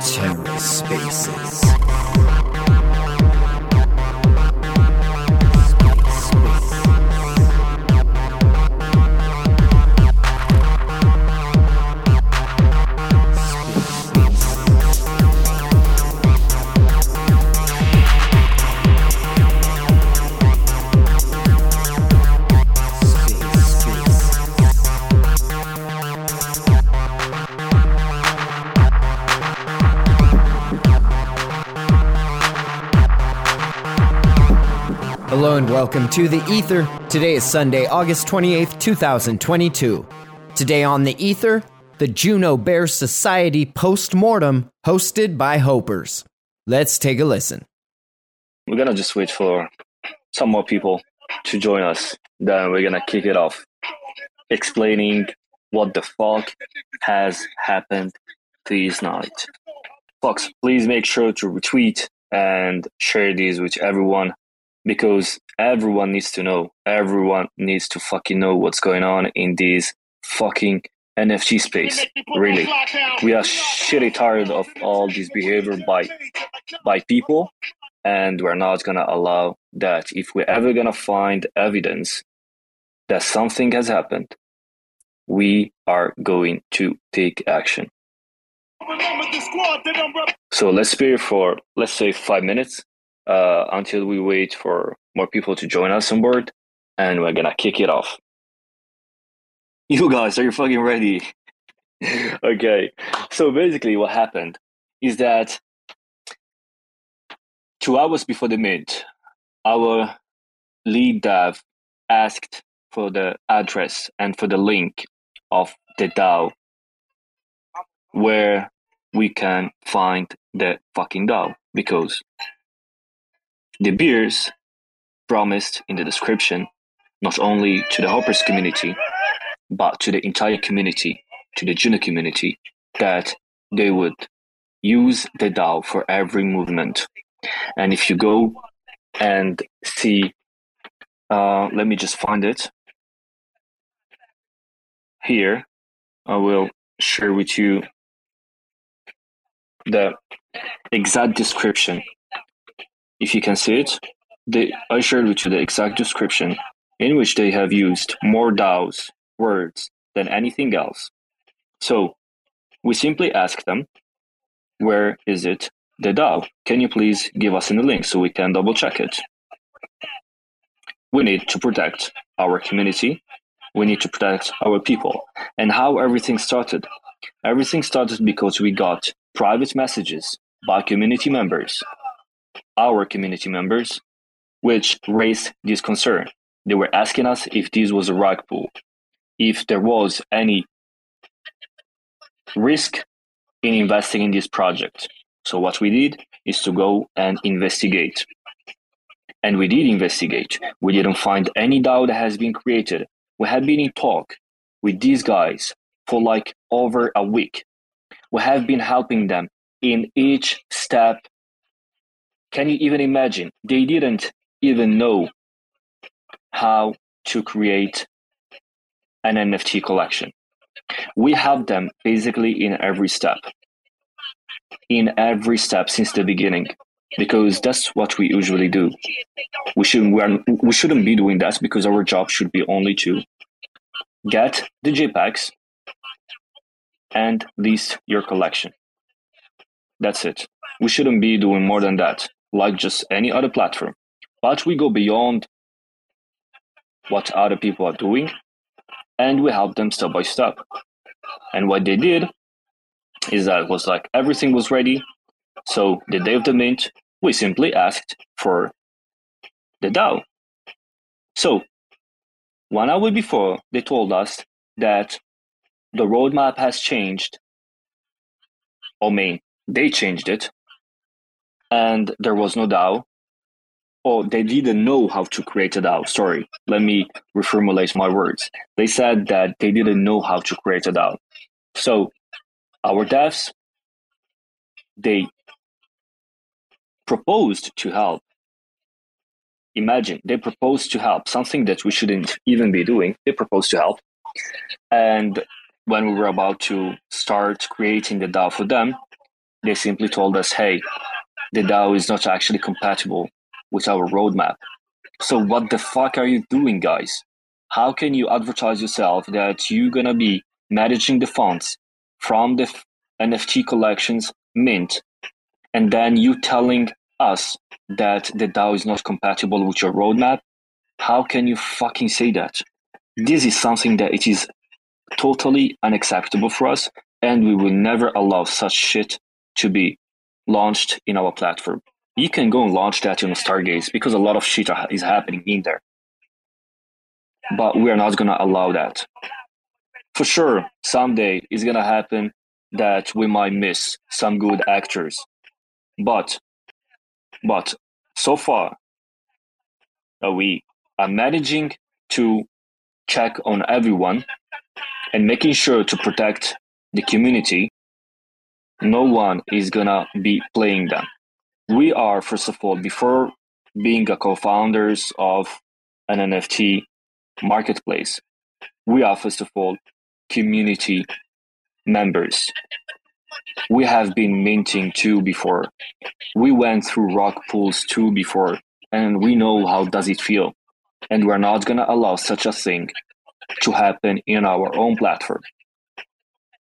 TerraSpaces. Hello welcome to The Ether. Today is Sunday, August 28th, 2022. Today on The Ether, the Juno Bear Society Postmortem, hosted by Hopers. Let's take a listen. We're gonna just wait for some more people to join us. Then we're gonna kick it off, explaining what the fuck has happened this night. Fox, please make sure to retweet and share these with everyone because everyone needs to know. Everyone needs to fucking know what's going on in this fucking NFT space. Really, we are shitty tired of all this behavior by by people, and we're not gonna allow that. If we're ever gonna find evidence that something has happened, we are going to take action. So let's be for let's say five minutes uh, until we wait for more people to join us on board, and we're gonna kick it off. You guys, are you fucking ready? okay, so basically, what happened is that two hours before the mint, our lead dev asked for the address and for the link of the DAO where we can find the fucking DAO because the beers promised in the description not only to the Hopers community but to the entire community to the Juno community that they would use the DAO for every movement. And if you go and see uh, let me just find it. Here I will share with you the exact description if you can see it, they, I shared with you the exact description in which they have used more DAOs words than anything else. So we simply ask them, where is it the DAO? Can you please give us in the link so we can double check it? We need to protect our community. We need to protect our people. And how everything started? Everything started because we got private messages by community members our community members, which raised this concern. They were asking us if this was a rug pull, if there was any risk in investing in this project. So what we did is to go and investigate. And we did investigate. We didn't find any DAO that has been created. We had been in talk with these guys for like over a week. We have been helping them in each step can you even imagine? They didn't even know how to create an NFT collection. We help them basically in every step, in every step since the beginning, because that's what we usually do. We shouldn't we, are, we shouldn't be doing that because our job should be only to get the JPEGs and list your collection. That's it. We shouldn't be doing more than that like just any other platform. But we go beyond what other people are doing and we help them step by step. And what they did is that was like everything was ready. So the day of the mint, we simply asked for the DAO. So one hour before, they told us that the roadmap has changed. I mean, they changed it and there was no DAO. Or they didn't know how to create a DAO. Sorry, let me reformulate my words. They said that they didn't know how to create a DAO. So our devs, they proposed to help imagine they proposed to help something that we shouldn't even be doing. They proposed to help. And when we were about to start creating the DAO for them, they simply told us, hey, the DAO is not actually compatible with our roadmap. So what the fuck are you doing, guys? How can you advertise yourself that you're gonna be managing the funds from the NFT collections mint, and then you telling us that the DAO is not compatible with your roadmap? How can you fucking say that? This is something that it is totally unacceptable for us, and we will never allow such shit to be launched in our platform. You can go and launch that in Stargaze because a lot of shit is happening in there. But we are not going to allow that. For sure, someday it's going to happen that we might miss some good actors. But, but so far, uh, we are managing to check on everyone and making sure to protect the community. No one is gonna be playing them. We are, first of all, before being a co-founders of an NFT marketplace, we are first of all community members. We have been minting too before. We went through rug pulls too before, and we know how does it feel. And we're not gonna allow such a thing to happen in our own platform.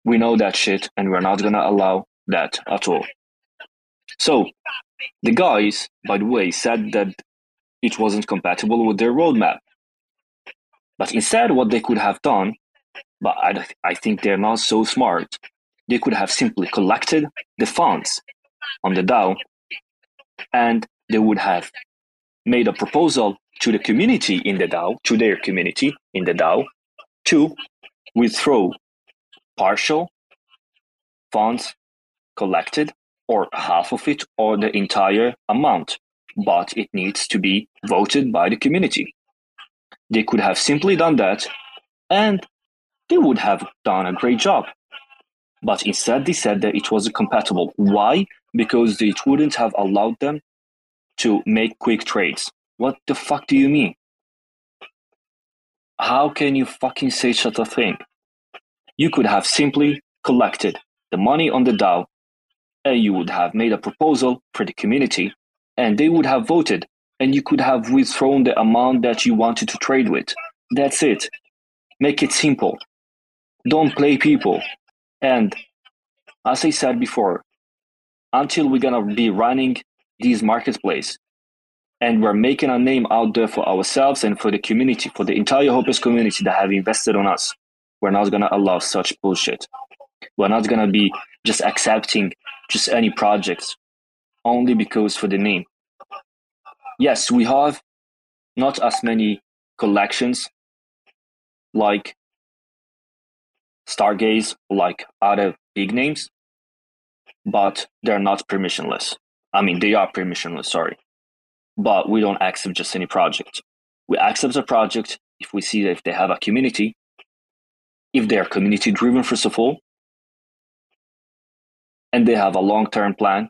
We know that shit, and we're not gonna allow that at all. So, the guys, by the way, said that it wasn't compatible with their roadmap. But instead, what they could have done but I, I think they're not so smart. They could have simply collected the funds on the DAO and they would have made a proposal to the community in the DAO, to their community in the DAO, to withdraw partial funds collected or half of it or the entire amount, but it needs to be voted by the community. They could have simply done that and they would have done a great job. But instead, they said that it wasn't compatible. Why? Because it wouldn't have allowed them to make quick trades. What the fuck do you mean? How can you fucking say such a thing? You could have simply collected the money on the DAO and you would have made a proposal for the community and they would have voted and you could have withdrawn the amount that you wanted to trade with. That's it. Make it simple don't play people. And as I said before, until we're gonna be running these marketplace and we're making a name out there for ourselves and for the community, for the entire Hopers community that have invested on us, we're not gonna allow such bullshit. We're not gonna be just accepting just any projects only because for the name. Yes, we have not as many collections like Stargaze like other big names, but they're not permissionless. I mean, they are permissionless, sorry. But we don't accept just any project. We accept a project if we see that if they have a community, if they are community driven, first of all, and they have a long term plan,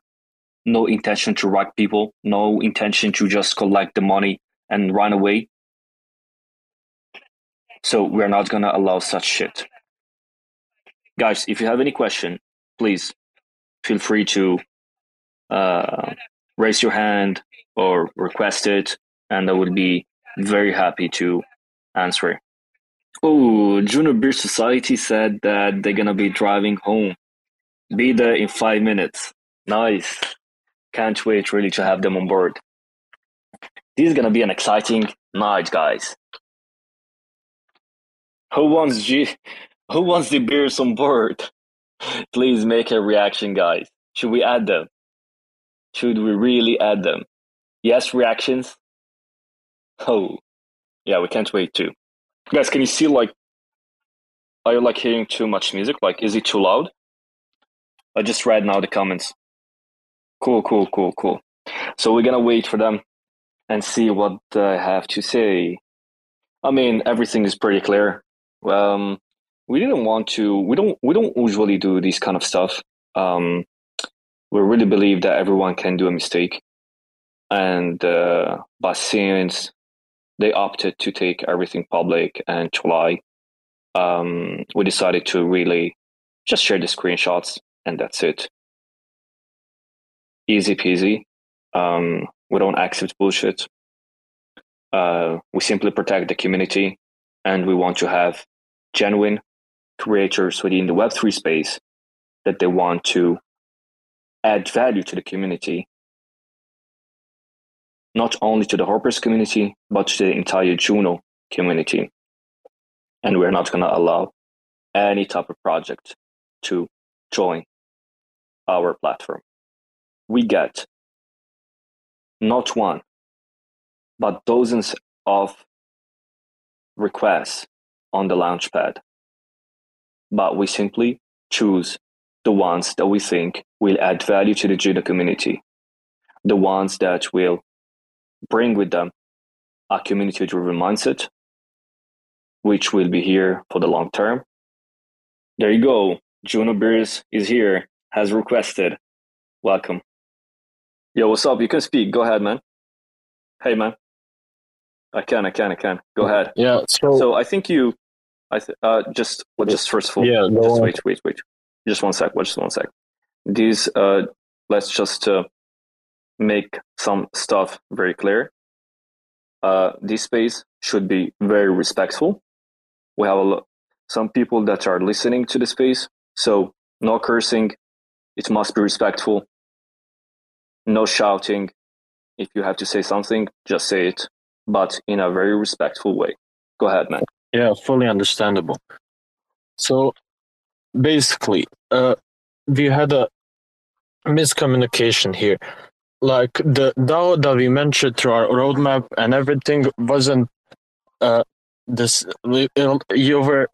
no intention to rock people, no intention to just collect the money and run away. So we're not going to allow such shit guys, if you have any question, please feel free to uh, raise your hand or request it, and I would be very happy to answer. Oh, Juno Bear Society said that they're gonna be driving home. Be there in five minutes. Nice. Can't wait really to have them on board. This is gonna be an exciting night, guys. Who wants G who wants the beers on board? Please make a reaction, guys. Should we add them? Should we really add them? Yes, reactions? Oh, yeah, we can't wait too. Guys, can you see like, are you like hearing too much music? Like, is it too loud? I just read now the comments. Cool, cool, cool, cool. So we're gonna wait for them and see what I have to say. I mean, everything is pretty clear. Um, we didn't want to we don't we don't usually do this kind of stuff um we really believe that everyone can do a mistake and uh, but since they opted to take everything public and july um, we decided to really just share the screenshots and that's it. Easy peasy. Um, we don't accept bullshit. Uh, we simply protect the community and we want to have genuine creators within the Web3 space that they want to add value to the community, not only to the Hopers community, but to the entire Juno community. And we're not going to allow any type of project to join our platform. We get not one, but dozens of requests on the Launchpad. But we simply choose the ones that we think will add value to the Juno community, the ones that will bring with them a community driven mindset, which will be here for the long term. There you go. Juno Bears is here, has requested. Welcome. Yo, what's up? You can speak. Go ahead, man. Hey, man. I can, I can, I can. Go ahead. Yeah. So, so I think you, I th- uh, just, well, just first of all, yeah, just on. wait, wait, wait. Just one sec. Just one sec. These, uh, let's just uh, make some stuff very clear. Uh, this space should be very respectful. We have a lo- some people that are listening to the space, so no cursing. It must be respectful. No shouting. If you have to say something, just say it, but in a very respectful way. Go ahead, man. Yeah, fully understandable. So basically, uh, we had a miscommunication here. Like the DAO that we mentioned through our roadmap and everything wasn't uh, this. You were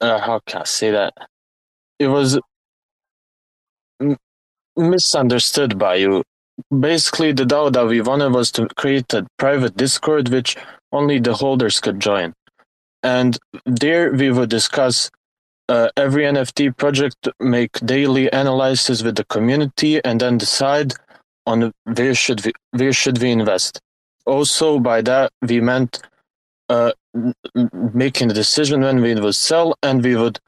uh, how can I say that? It was m- misunderstood by you. Basically, the DAO that we wanted was to create a private Discord which only the holders could join. And there we would discuss uh, every NFT project, make daily analysis with the community, and then decide on where should we where should we invest. Also, by that we meant uh, making the decision when we would sell, and we would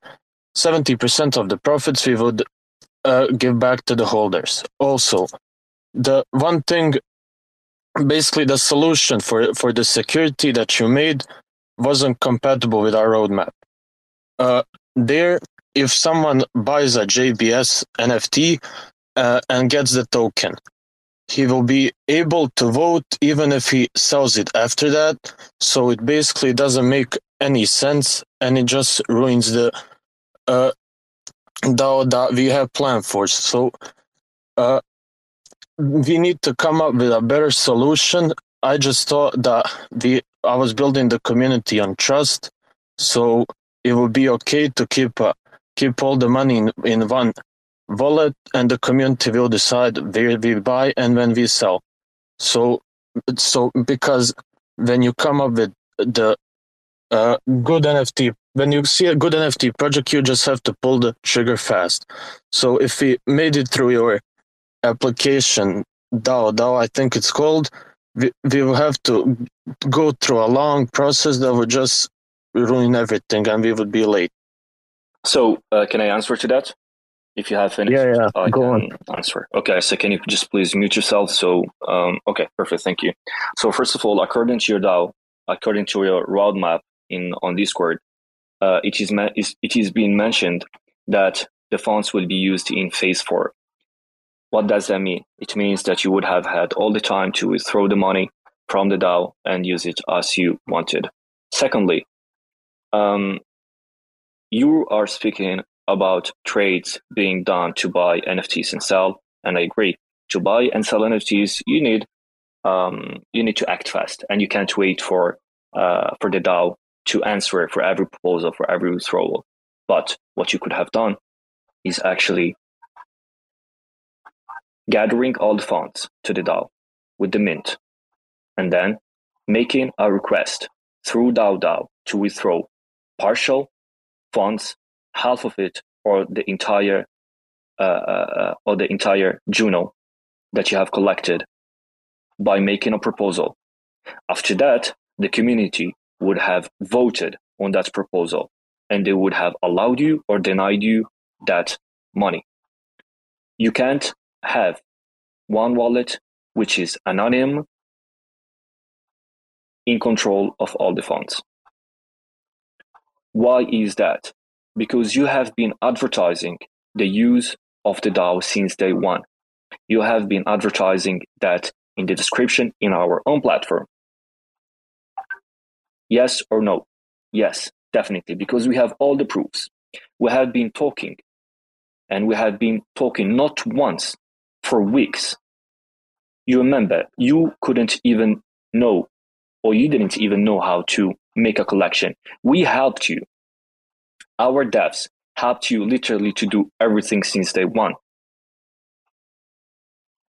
70% of the profits we would uh, give back to the holders. Also, the one thing, basically, the solution for for the security that you made wasn't compatible with our roadmap. Uh, there, if someone buys a JBS NFT uh, and gets the token, he will be able to vote even if he sells it after that. So it basically doesn't make any sense and it just ruins the uh, DAO that we have planned for. So uh, we need to come up with a better solution. I just thought that the I was building the community on trust, so it would be okay to keep uh, keep all the money in, in one wallet and the community will decide where we buy and when we sell. So, so because when you come up with the uh, good NFT, when you see a good NFT project, you just have to pull the trigger fast. So if we made it through your application, DAO, DAO, I think it's called, we, we will have to go through a long process that would just ruin everything and we would be late. So, uh, can I answer to that? If you have finished, yeah, yeah. I Go on. answer. Okay, so can you just please mute yourself? So, um, okay, perfect. Thank you. So, first of all, according to your DAO, according to your roadmap in on Discord, uh, it is ma- it is being mentioned that the funds will be used in phase four. What does that mean? It means that you would have had all the time to withdraw the money from the DAO and use it as you wanted. Secondly, um, you are speaking about trades being done to buy NFTs and sell, and I agree. To buy and sell NFTs, you need um, you need to act fast, and you can't wait for uh, for the DAO to answer for every proposal, for every withdrawal. But what you could have done is actually gathering all the funds to the DAO with the mint, and then making a request through DAO DAO to withdraw partial funds half of it or the entire uh, uh, or the entire Juno that you have collected by making a proposal. After that, the community would have voted on that proposal and they would have allowed you or denied you that money. You can't have one wallet which is anonymous in control of all the funds. Why is that? Because you have been advertising the use of the DAO since day one. You have been advertising that in the description in our own platform. Yes or no? Yes, definitely, because we have all the proofs. We have been talking, and we have been talking not once for weeks. You remember, you couldn't even know or you didn't even know how to make a collection. We helped you. Our devs helped you literally to do everything since day one.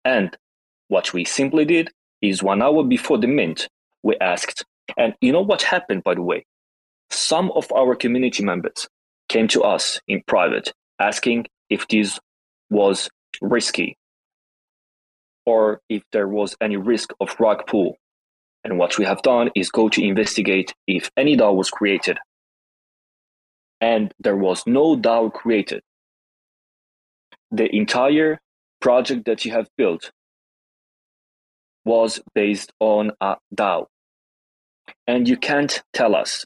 And what we simply did is one hour before the mint, we asked, and you know what happened, by the way? Some of our community members came to us in private asking if this was risky or if there was any risk of rug pull and what we have done is go to investigate if any DAO was created. And there was no DAO created. The entire project that you have built was based on a DAO. And you can't tell us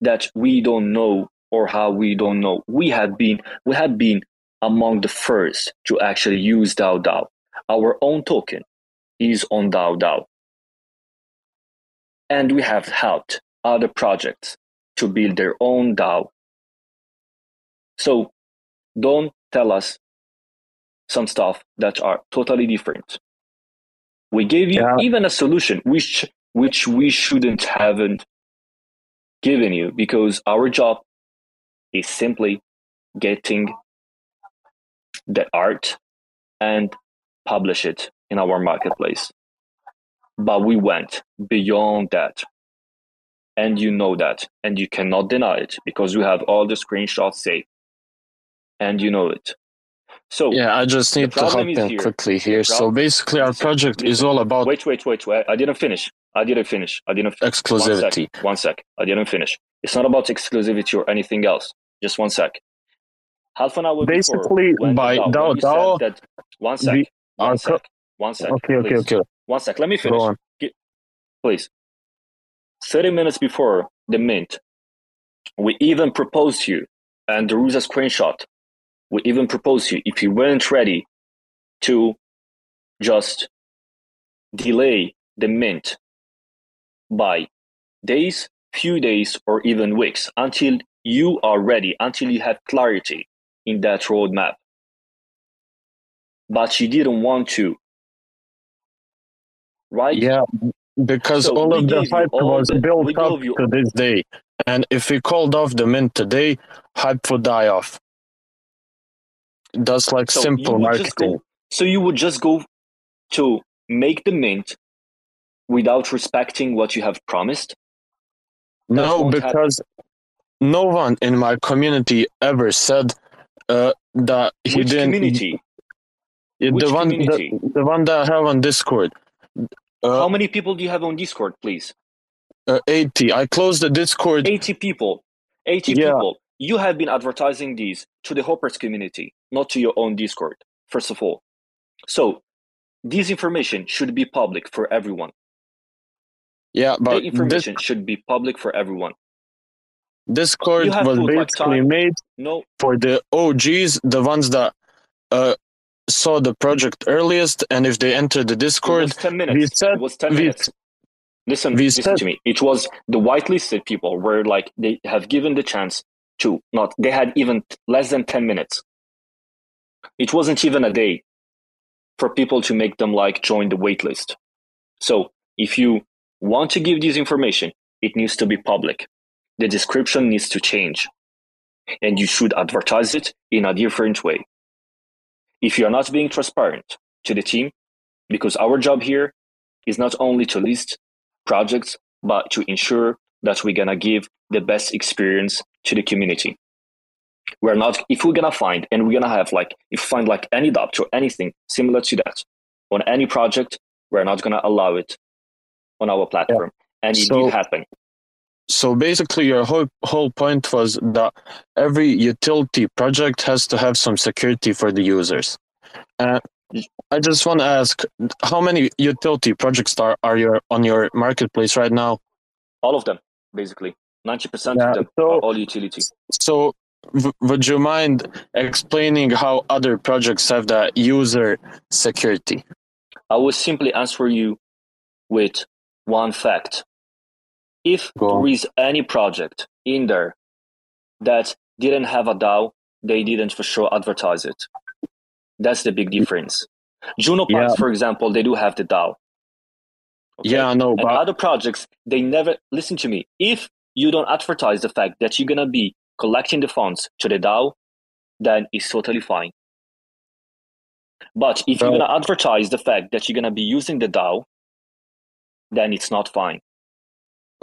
that we don't know or how we don't know. We have been we have been among the first to actually use DAO DAO. Our own token is on DAO DAO and we have helped other projects to build their own DAO. So don't tell us some stuff that are totally different. We gave you yeah. even a solution which which we shouldn't haven't given you because our job is simply getting the art and publish it in our marketplace. But we went beyond that. And you know that. And you cannot deny it because we have all the screenshots saved. And you know it. So yeah, I just need to hop in here. quickly here. So basically, our project is all about. Wait, wait, wait, wait. I didn't finish. I didn't finish. I didn't. Finish. Exclusivity. One sec. One sec. I didn't finish. It's not about exclusivity or anything else. Just one sec. Half an hour basically before, by DAO DAO. That, one sec. One sec. One sec. Okay, okay, okay. One sec. Let me finish. Please. 30 minutes before the mint, we even proposed you, and there was a screenshot. We even proposed you if you weren't ready to just delay the mint by days, few days, or even weeks until you are ready, until you have clarity in that roadmap. But you didn't want to right? Yeah, because so all of the hype was the, built up to this day. And if we called off the mint today, hype would die off. That's like so simple marketing. Go, so you would just go to make the mint without respecting what you have promised? no, because happen. no one in my community ever said uh, that he Which didn't. Community? The Which one, community? The, the one that I have on Discord. Uh, How many people do you have on Discord, please? Uh, 80. I closed the Discord. 80 people. 80 yeah. people. You have been advertising these to the Hopers community, not to your own Discord, first of all. So, this information should be public for everyone. Yeah, but the information this, should be public for everyone. Discord was basically made no. for the OGs, the ones that uh, saw the project earliest, and if they entered the Discord, it was 10 minutes. We said, it was 10 minutes. listen, listen said, to me. It was the whitelisted people where like they have given the chance to not they had even less than 10 minutes. It wasn't even a day for people to make them like join the waitlist. So if you want to give this information, it needs to be public. The description needs to change. And you should advertise it in a different way if you're not being transparent to the team, because our job here is not only to list projects, but to ensure that we're gonna give the best experience to the community. We're not if we're gonna find and we're gonna have like if find like any doubt or anything similar to that on any project, We're not gonna allow it on our platform, and it So- did happen. So basically, your whole whole point was that every utility project has to have some security for the users. Uh, I just want to ask, how many utility projects are are your on your marketplace right now? All of them, basically, ninety percent Yeah, of them so- all utilities So, w- would you mind explaining how other projects have that user security? I will simply answer you with one fact. If Go there is any project in there that didn't have a DAO, they didn't for sure advertise it. That's the big difference. Juno Yeah. Punks, for example, they do have the DAO. Okay? Yeah, I know, And but other projects, they never listen to me. If you don't advertise the fact that you're gonna be collecting the funds to the DAO, then it's totally fine. But if you're gonna advertise the fact that you're gonna be using the DAO, then it's not fine.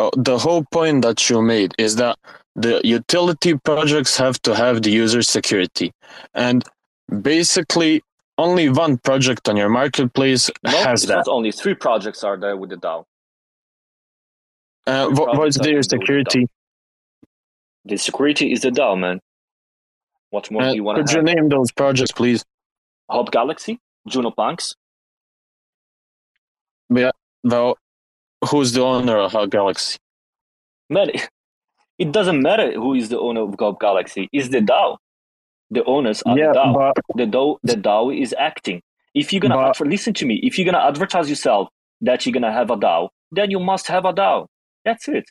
Uh, the whole point that you made is that the utility projects have to have the user security, and basically, only one project on your marketplace No, has that. only three projects are there with the DAO. Uh, what, what's their with the security? The security is the DAO, man. What more Uh, do you want to could you name those projects, please? Hope Galaxy, Juno Punks. Yeah, well, who's the owner of Hope Galaxy? Man, it doesn't matter who is the owner of Hope Galaxy. It's the DAO. The owners are yeah, the DAO. but the DAO, the DAO is acting. If you're gonna But- adver- listen to me, if you're gonna advertise yourself that you're gonna have a DAO, then you must have a DAO. That's it.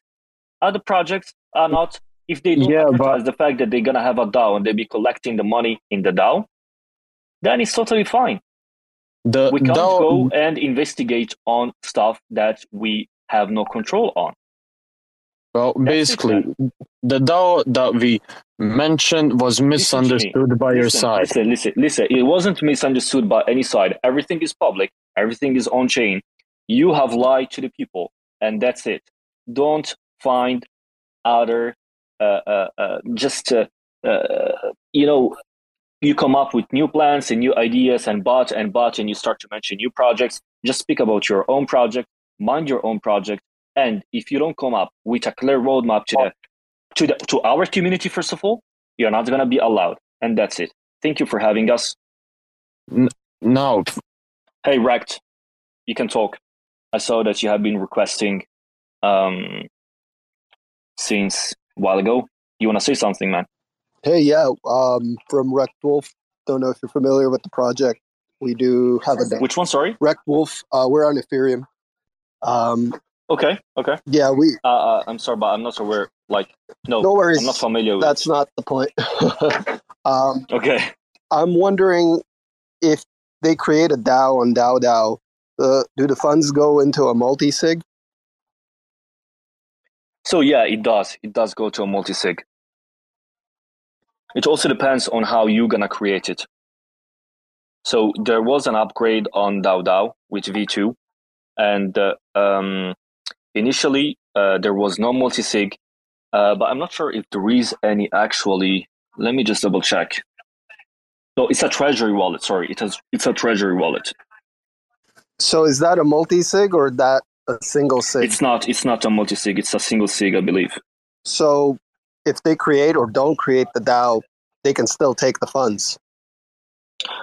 Other projects are not. If they don't Yeah, but- advertise the fact that they're gonna have a DAO and they'll be collecting the money in the DAO, then it's totally fine. The We can't DAO, go and investigate on stuff that we have no control on. well, it, basically, the DAO that we mentioned was misunderstood by your listen, side. Listen, listen, listen. It wasn't misunderstood by any side. Everything is public. Everything is on chain. You have lied to the people, and that's it. Don't find other, uh, uh, uh, just uh, uh, you know, you come up with new plans and new ideas and but and but, and you start to mention new projects. Just speak about your own project, mind your own project, and if you don't come up with a clear roadmap to the to the to our community, first of all, you're not gonna be allowed, and that's it. Thank you for having us. no Hey, Rect, you can talk. I saw that you have been requesting um, since a while ago. You want to say something, man? Hey, yeah, um, from Wrecked Wolf. Don't know if you're familiar with the project. We do have a Which one? Sorry. Wrecked Wolf. Uh, we're on Ethereum. Um, Okay, okay. yeah, we. Uh, uh, I'm sorry, but I'm not sure where. Like, no, No worries. I'm not familiar with. That's not the point. um, Okay. I'm wondering if they create a DAO on DAO DAO. Uh, do the funds go into a multi sig? So yeah, it does. It does go to a multi-sig. It also depends on how you're gonna create it. So there was an upgrade on DAO DAO with V2, and uh, um, initially uh, there was no multi-sig, uh, but I'm not sure if there is any actually. Let me just double check. No, it's a treasury wallet. Sorry, it has. It's a treasury wallet. So is that a multi sig or that a single sig? It's not. It's not a multi-sig. It's a single sig, I believe. so if they create or don't create the DAO, they can still take the funds.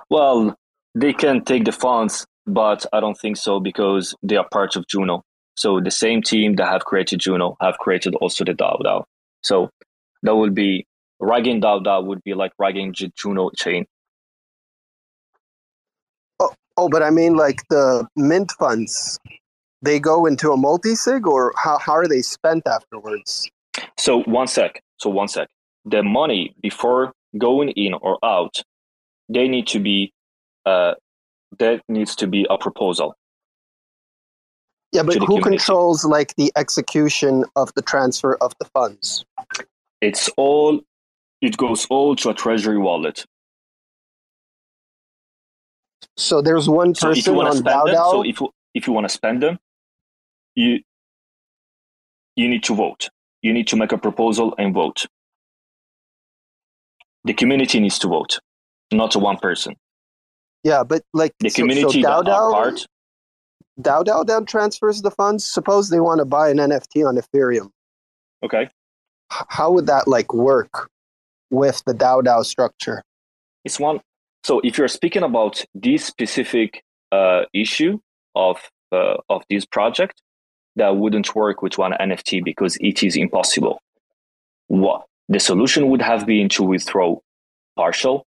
Well, they can take the funds, but I don't think so because they are part of Juno. So the same team that have created Juno have created also the DAO DAO. So that would be Ragging DAO DAO would be like Ragging Juno chain. Oh, oh, but I mean, like the mint funds, they go into a multi sig, or how, how are they spent afterwards? So one sec. So one sec. The money before going in or out, they need to be. Uh, there needs to be a proposal. Yeah, but who controls like the execution of the transfer of the funds? It's all. It goes all to a treasury wallet. So there's one So if you person want on to spend them, so if you, if you want to spend them, you you need to vote. You need to make a proposal and vote. The community needs to vote, not one person. yeah, but like The so, community so DAO are DAO, part. DAO DAO then transfers the funds. Suppose they want to buy an NFT on Ethereum. Okay. How would that like work with the DAO DAO structure? It's one. So if you're speaking about this specific uh, issue of uh, of this project, that wouldn't work with one NFT because it is impossible. What the solution would have been to withdraw partial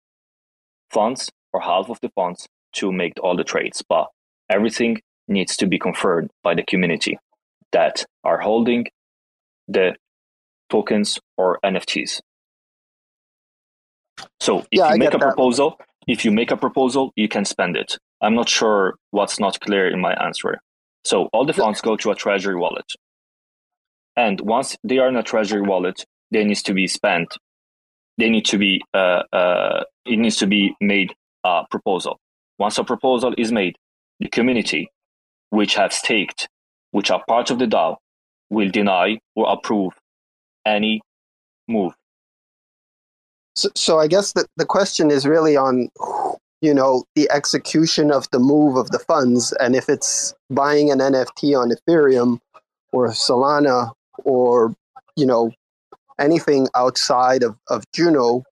funds or half of the funds to make all the trades, but everything needs to be confirmed by the community that are holding the tokens or NFTs. So if Yeah, you make a that. proposal, if you make a proposal, you can spend it. I'm not sure what's not clear in my answer. So all the funds go to a treasury wallet. And once they are in a treasury wallet, they needs to be spent. They need to be uh, uh, it needs to be made a proposal. Once a proposal is made, the community, which have staked, which are part of the DAO, will deny or approve any move. So, so I guess that the question is really on, you know, the execution of the move of the funds, and if it's buying an NFT on Ethereum or Solana or you know anything outside of of Juno,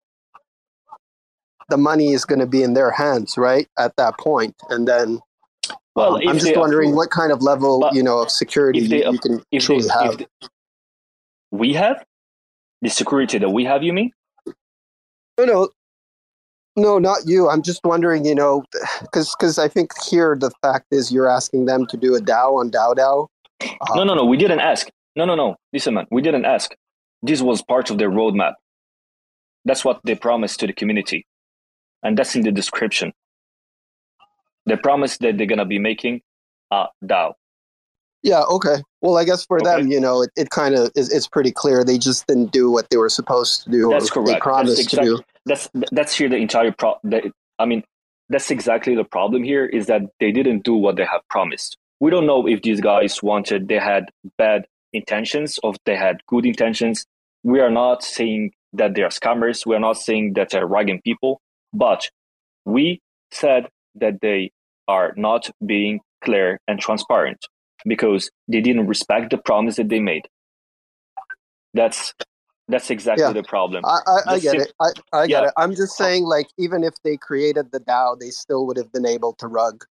the money is going to be in their hands, right? At that point, and then. Well, um, I'm just wondering approve- what kind of level, you know, of security you, you can If they, truly have. if they- we have the security that we have, you mean? No, no, no, not you. I'm just wondering, you know, because because I think here the fact is you're asking them to do a DAO on DAO DAO. Uh, No, no, no. We didn't ask. No, no, no. Listen, man. We didn't ask. This was part of their roadmap. That's what they promised to the community, and that's in the description. They promised that they're gonna be making a DAO. Yeah. Okay. Well, I guess for them, you know, it, it kind of is. It's pretty clear they just didn't do what they were supposed to do. That's or correct. They promised exact- to do. That's that's here the entire pro. I mean, that's exactly the problem here is that they didn't do what they have promised. We don't know if these guys wanted. They had bad intentions, or they had good intentions. We are not saying that they are scammers. We are not saying that they're ragging people, but we said that they are not being clear and transparent because they didn't respect the promise that they made. That's that's exactly Yeah. the problem. I, I, I get sim- it. I, I get Yeah. it. I'm just saying, like, even if they created the DAO, they still would have been able to rug.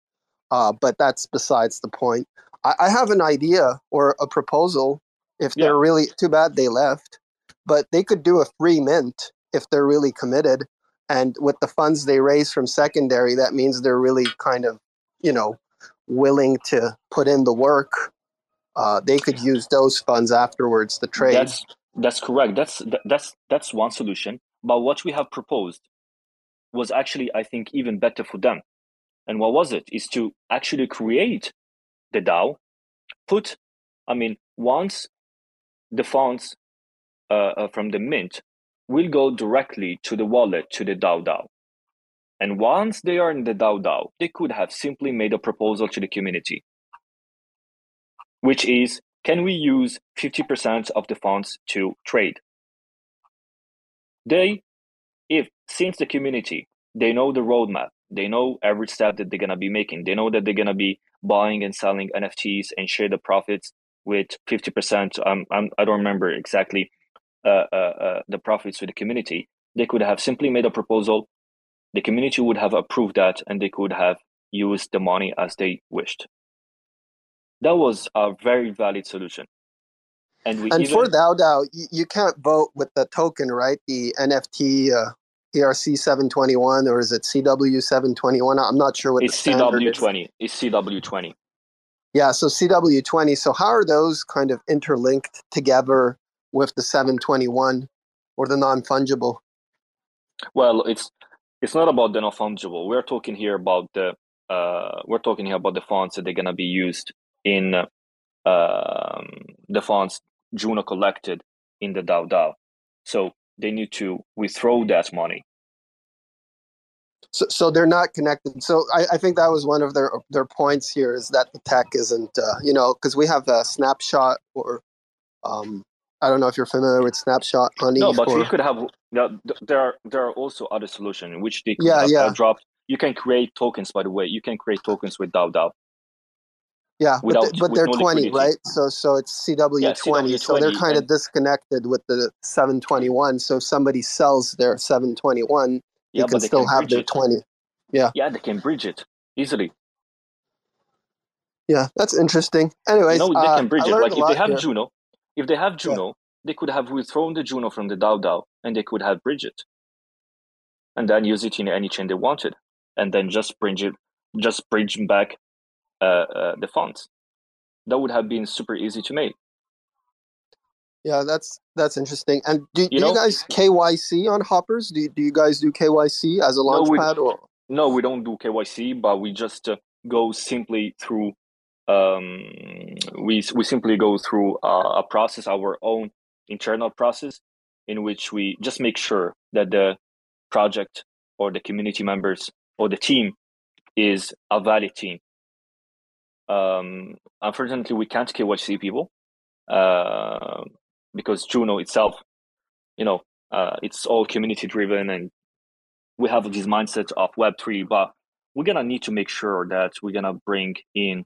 Uh, but that's besides the point. I, I have an idea or a proposal. If they're really too bad they left, but they could do a free mint if they're really committed. And with the funds they raise from secondary, that means they're really kind of, you know, willing to put in the work. Uh, they could use those funds afterwards to trade. That's that's correct. That's that's that's one solution. But what we have proposed was actually, I think, even better for them. And what was it? Is to actually create the DAO, put, I mean, once the funds uh, uh, from the mint will go directly to the wallet to the DAO DAO. And once they are in the DAO DAO, they could have simply made a proposal to the community, which is can we use 50% of the funds to trade? They, if since the community, they know the roadmap, they know every step that they're going to be making, they know that they're going to be buying and selling NFTs and share the profits with 50%. Um, I'm, I don't remember exactly uh, uh, uh, the profits with the community. They could have simply made a proposal. The community would have approved that and they could have used the money as they wished. That was a very valid solution. And we And even, for DAO DAO, you, you can't vote with the token, right? The NFT uh, ERC 721 or is it CW 721? I'm not sure what it's the. CW20. It's CW20. Yeah, so CW20. So how are those kind of interlinked together with the 721 or the non-fungible? Well, it's it's not about the non fungible. We're talking here about the uh, we're talking here about the fonts that they're gonna be used in uh, um, the funds Juno collected in the DAO DAO. So they need to withdraw that money. So, so they're not connected. So I, I think that was one of their their points here is that the tech isn't, uh, you know, because we have a snapshot or um, I don't know if you're familiar with snapshot honey. No, but or, we could have. There are there are also other solutions in which they could Yeah, have yeah. dropped. You can create tokens, by the way. You can create tokens with DAO DAO. Yeah, but, Without- they, but they're no 20, liquidity. right? So so it's CW20. Yeah, so they're kind of disconnected with the 721. So if somebody sells their 721, Yeah, you can still can have their it. 20. Yeah, Yeah, they can bridge it easily. Yeah, that's interesting. Anyways, know, they uh, can bridge it. Like if they have here. Juno, if they have Juno, they could have withdrawn the Juno from the DAO DAO and they could have bridge it, and then use it in any chain they wanted, and then just bridge it, just bridge back the font. That would have been super easy to make. Yeah, that's that's interesting. And do, You do know- you guys KYC on Hopers? Do, do you guys do KYC as a No, launchpad or? No, we don't do KYC, but we just uh, go simply through. Um, we we simply go through uh, a process, our own internal process, in which we just make sure that the project or the community members or the team is a valid team. Um, unfortunately, we can't KYC people uh, because Juno itself, you know, uh, it's all community driven and we have this mindset of Web3, but we're gonna need to make sure that we're gonna bring in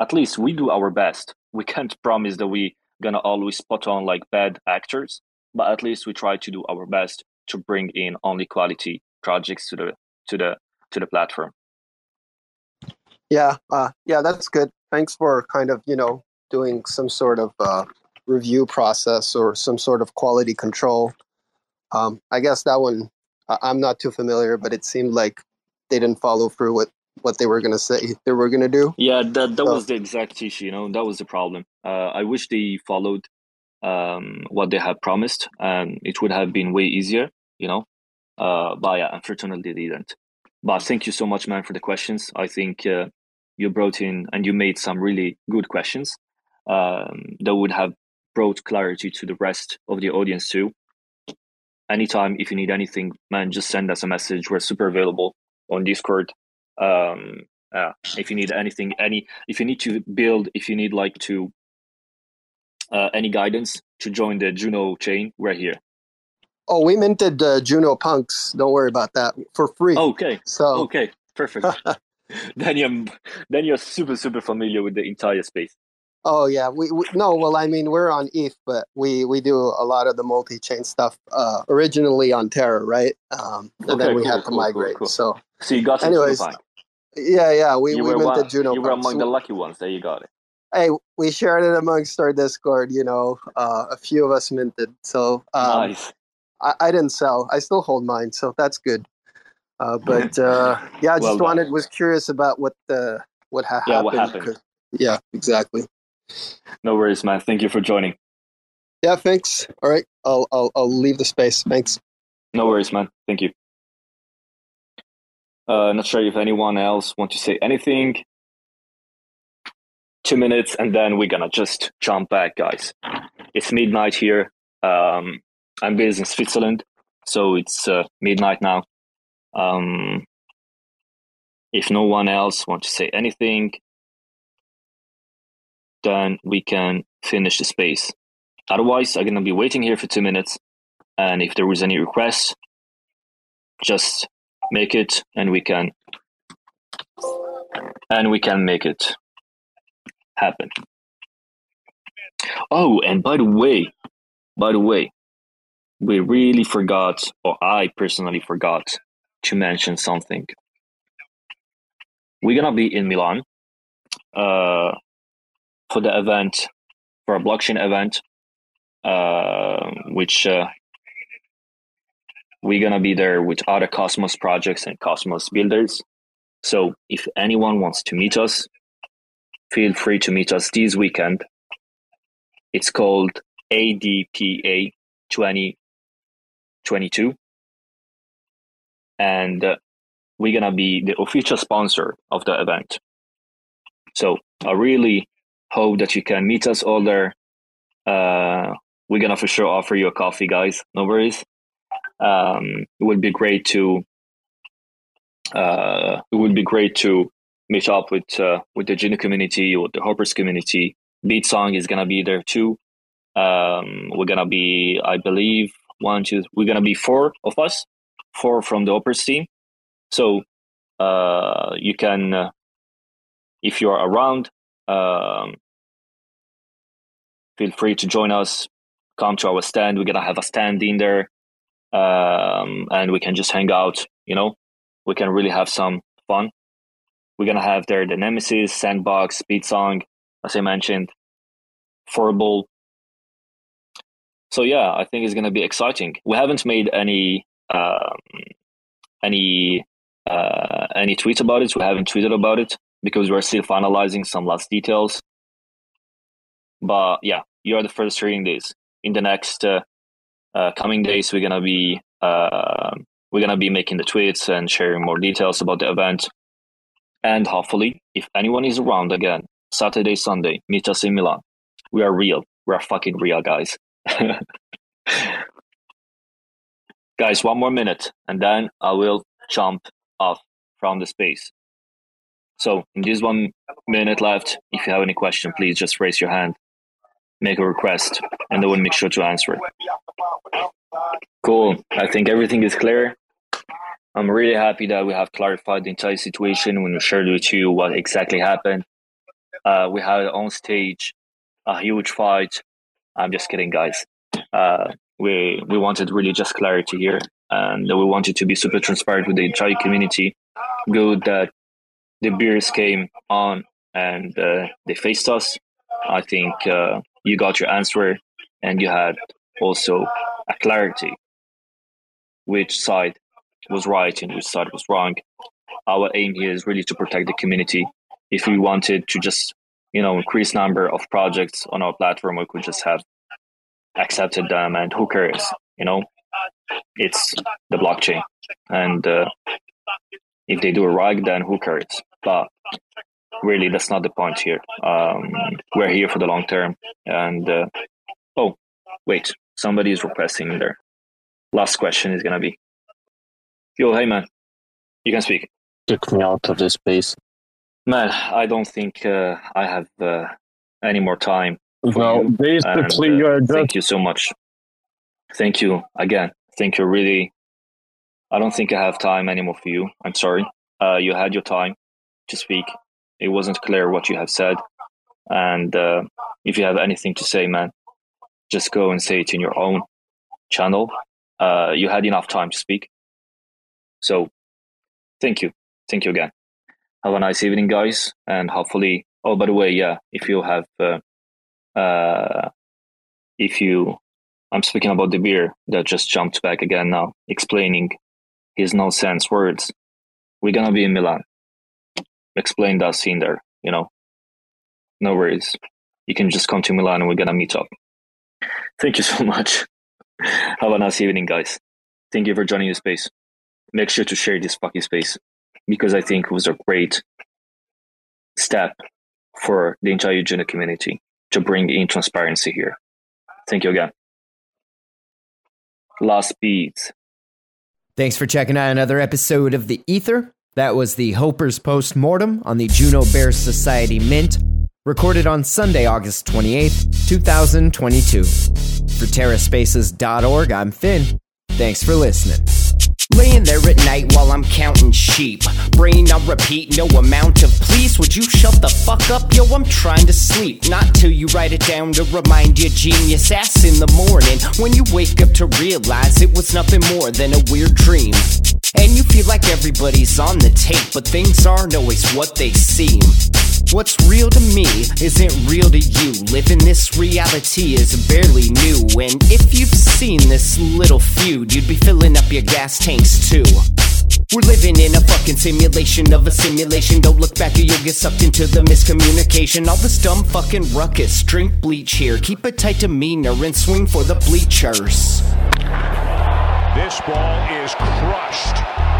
at least we do our best. We can't promise that we're gonna always spot on like bad actors, but at least we try to do our best to bring in only quality projects to the to the to the platform. Yeah, uh, yeah, that's good. Thanks for kind of you know doing some sort of uh, review process or some sort of quality control. Um, I guess that one I'm not too familiar, but it seemed like they didn't follow through with what they were going to say they were going to do. Yeah, that that So- was the exact issue. You know, that was the problem. Uh, I wish they followed um, what they had promised, and it would have been way easier. You know, uh, but yeah, unfortunately they didn't. But thank you so much, man, for the questions. I think uh, you brought in and you made some really good questions um, that would have brought clarity to the rest of the audience too. Anytime, if you need anything, man, just send us a message. We're super available on Discord. Um, uh, if you need anything, any if you need to build, if you need like to uh, any guidance to join the Juno chain, we're here. Oh, we minted uh, Juno punks. Don't worry about that for free. Okay, so okay, perfect. then you're then you're super super familiar with the entire space. Oh yeah, we, we no. Well, I mean, we're on ETH, but we we do a lot of the multi-chain stuff. Uh, originally on Terra, right? Um, and Okay, then we cool, had to cool, migrate. cool. So So you got Anyways, yeah, yeah, we You we minted one, Juno. You were among the lucky ones. There you got it. hey, we shared it amongst our Discord. You know, uh, a few of us minted. So um, nice. I, I didn't sell. I still hold mine, so that's good. Uh, but uh, yeah, I just Well wanted was curious about what the what ha- Yeah, happened. what happened? Yeah, exactly. No worries, man. Thank you for joining. Yeah, thanks. All right, I'll I'll I'll leave the space. Thanks. No worries, man. Thank you. Uh, not sure if anyone else want to say anything. Two minutes, and then we're gonna just jump back, guys. It's midnight here. Um, I'm based in Switzerland, so it's uh, midnight now. Um, if no one else wants to say anything, then we can finish the space. Otherwise, I'm gonna be waiting here for two minutes, and if there is any requests, just make it, and we can, and we can make it happen. Oh, and by the way, by the way, we really forgot, or I personally forgot to mention something. We're gonna be in Milan uh, for the event, for a blockchain event, uh, which uh, we're gonna be there with other Cosmos projects and Cosmos builders. So if anyone wants to meet us, feel free to meet us this weekend. It's called ADPA 2022. And uh, we're to be the official sponsor of the event. So I really hope that you can meet us all there. Uh, we're to for sure offer you a coffee, guys. No worries. Um, it would be great to uh, it would be great to meet up with uh, with the Juno community or the Hopers community. BitSong is gonna be there too. Um, we're gonna be, I believe, one, two. We're gonna be four of us, four from the Hopers team. So uh, you can, uh, if you are around, Um, feel free to join us. Come to our stand. We're gonna have a stand in there, um, and we can just hang out. You know, we can really have some fun. We're gonna have there the Nemesis, Sandbox, BitSong, as I mentioned, Furball. So yeah, I think it's gonna be exciting. We haven't made any um, any uh, any tweets about it. We haven't tweeted about it because we're still finalizing some last details. But yeah, you are the first hearing this. In the next uh, uh, coming days, we're gonna be uh, we're gonna be making the tweets and sharing more details about the event. And hopefully, if anyone is around again, Saturday, Sunday, meet us in Milan. We are real. We are fucking real, guys. guys, one more minute, and then I will jump off from the space. So, in this one minute left, if you have any question, please just raise your hand, make a request, and I will make sure to answer it. Cool. I think everything is clear. I'm really happy that we have clarified the entire situation when we shared with you what exactly happened. Uh, we had on stage a huge fight. I'm just kidding, guys. Uh, we we wanted really just clarity here, and we wanted to be super transparent with the entire community. Good that the beers came on and uh, they faced us. I think uh, you got your answer, and you had also a clarity which side was right and which side was wrong. Our aim here is really to protect the community. If we wanted to just, you know, increase number of projects on our platform, we could just have accepted them and who cares, you know? It's the blockchain. And uh, if they do it right, then who cares? But really, that's not the point here. Um, we're here for the long term. And uh, oh, wait, somebody is requesting there. Last question is going to be Yo, hey man, you can speak. Took me out of the space. Man, I don't think uh, I have uh, any more time. Well, you, basically, and, uh, you're just Thank you so much. Thank you again. Thank you. Really, I don't think I have time anymore for you. I'm sorry. Uh, you had your time to speak. It wasn't clear what you have said, and uh, if you have anything to say, man, just go and say it in your own channel. Uh, you had enough time to speak. So, thank you. Thank you again. Have a nice evening, guys, and hopefully. Oh, by the way, yeah, if you have, uh, if you, I'm speaking about the beer that just jumped back again now, explaining his nonsense words. We're gonna be in Milan. Explain that scene there, you know. No worries. You can just come to Milan and we're gonna meet up. Thank you so much. Have a nice evening, guys. Thank you for joining the space. Make sure to share this fucking space because I think it was a great step for the entire Juno community to bring in transparency here. Thank you again. Last beats. Thanks for checking out another episode of The Ether. That was the Hopers Post Mortem on the Juno Bears Society Mint, recorded on Sunday, August 28th, 2022. For TerraSpaces.org, I'm Finn. Thanks for listening. Laying there at night while I'm counting sheep. Brain on repeat, no amount of please. Would you shut the fuck up? Yo, I'm trying to sleep. Not till you write it down to remind your genius ass in the morning. When you wake up to realize it was nothing more than a weird dream. And you feel like everybody's on the tape, but things aren't always what they seem. What's real to me isn't real to you. Living this reality is barely new. And if you've seen this little feud, you'd be filling up your gas tanks too. We're living in a fucking simulation of a simulation. Don't look back or you'll get sucked into the miscommunication. All this dumb fucking ruckus. Drink bleach here. Keep a tight demeanor and swing for the bleachers. This ball is crushed.